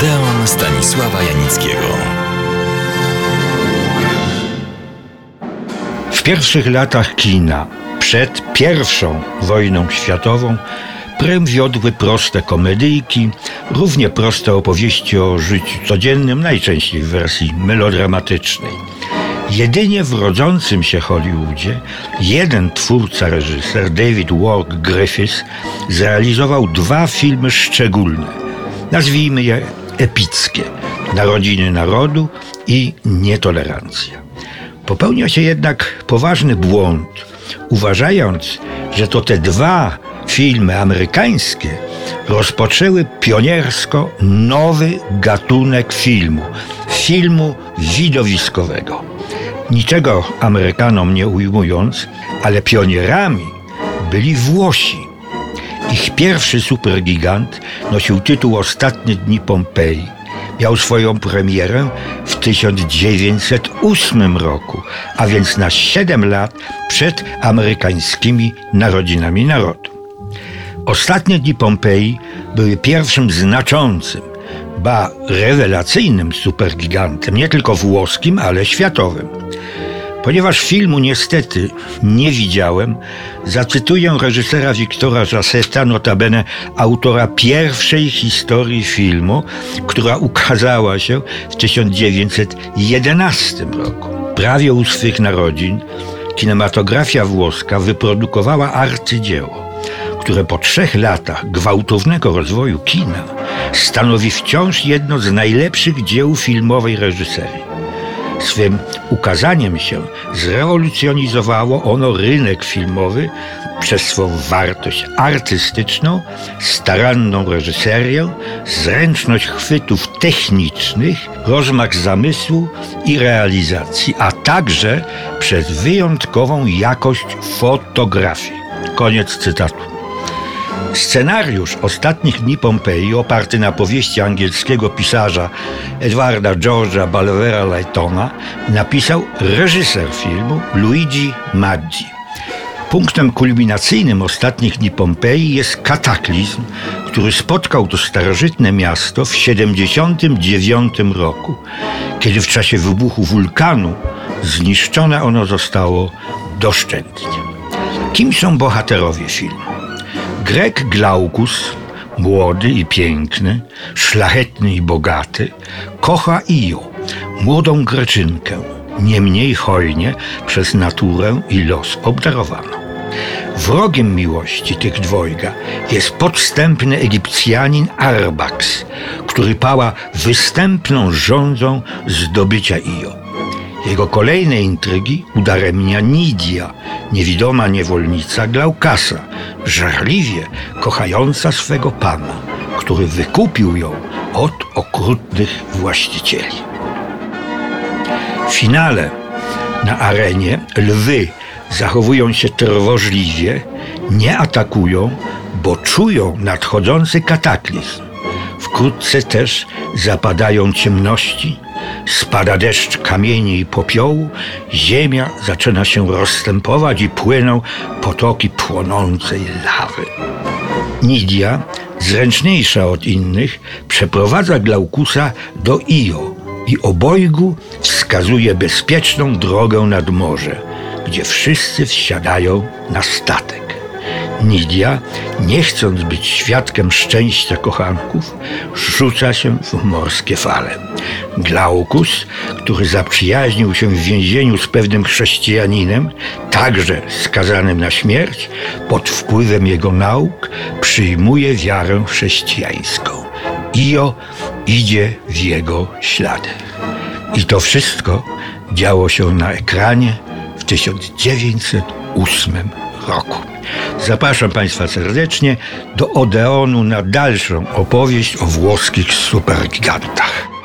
Odeon Stanisława Janickiego. W pierwszych latach kina, przed pierwszą wojną światową, prym wiodły proste komedyjki, równie proste opowieści o życiu codziennym, najczęściej w wersji melodramatycznej. Jedynie w rodzącym się Hollywoodzie jeden twórca, reżyser, David Wark Griffiths, zrealizował dwa filmy szczególne. Nazwijmy je epickie. Narodziny Narodu i Nietolerancja. Popełnia się jednak poważny błąd, uważając, że to te dwa filmy amerykańskie rozpoczęły pioniersko nowy gatunek filmu filmu widowiskowego. Niczego Amerykanom nie ujmując, ale pionierami byli Włosi. Ich pierwszy supergigant nosił tytuł Ostatnie dni Pompeji. Miał swoją premierę w 1908 roku, a więc na 7 lat przed amerykańskimi narodzinami narodu. Ostatnie dni Pompeji były pierwszym znaczącym, ba rewelacyjnym supergigantem, nie tylko włoskim, ale światowym. Ponieważ filmu niestety nie widziałem, zacytuję reżysera Wiktora Jasseta, notabene autora pierwszej historii filmu, która ukazała się w 1911 roku. Prawie u swych narodzin kinematografia włoska wyprodukowała arcydzieło, które po trzech latach gwałtownego rozwoju kina stanowi wciąż jedno z najlepszych dzieł filmowej reżyserii. Swym ukazaniem się zrewolucjonizowało ono rynek filmowy przez swą wartość artystyczną, staranną reżyserię, zręczność chwytów technicznych, rozmach zamysłu i realizacji, a także przez wyjątkową jakość fotografii. Koniec cytatu. Scenariusz Ostatnich Dni Pompeji, oparty na powieści angielskiego pisarza Edwarda George'a Balvera Laytona, napisał reżyser filmu Luigi Maggi. Punktem kulminacyjnym Ostatnich Dni Pompeji jest kataklizm, który spotkał to starożytne miasto w 79 roku, kiedy w czasie wybuchu wulkanu zniszczone ono zostało doszczętnie. Kim są bohaterowie filmu? Grek Glaukus, młody i piękny, szlachetny i bogaty, kocha Io, młodą Greczynkę, nie mniej hojnie przez naturę i los obdarowano. Wrogiem miłości tych dwojga jest podstępny Egipcjanin Arbax, który pała występną rządzą zdobycia Io. Jego kolejne intrygi udaremnia Nidia, niewidoma niewolnica Glaukasa, żarliwie kochająca swego pana, który wykupił ją od okrutnych właścicieli. W finale na arenie lwy zachowują się trwożliwie, nie atakują, bo czują nadchodzący kataklizm. Wkrótce też zapadają ciemności, Spada deszcz kamieni i popiołu, ziemia zaczyna się rozstępować i płyną potoki płonącej lawy. Nidia, zręczniejsza od innych, przeprowadza Glaukusa do Io i obojgu wskazuje bezpieczną drogę nad morze, gdzie wszyscy wsiadają na statek. Nidia, nie chcąc być świadkiem szczęścia kochanków, rzuca się w morskie fale. Glaukus, który zaprzyjaźnił się w więzieniu z pewnym chrześcijaninem, także skazanym na śmierć, pod wpływem jego nauk przyjmuje wiarę chrześcijańską. Io idzie w jego ślady. I to wszystko działo się na ekranie w 1908 roku. Zapraszam Państwa serdecznie do Odeonu na dalszą opowieść o włoskich supergigantach.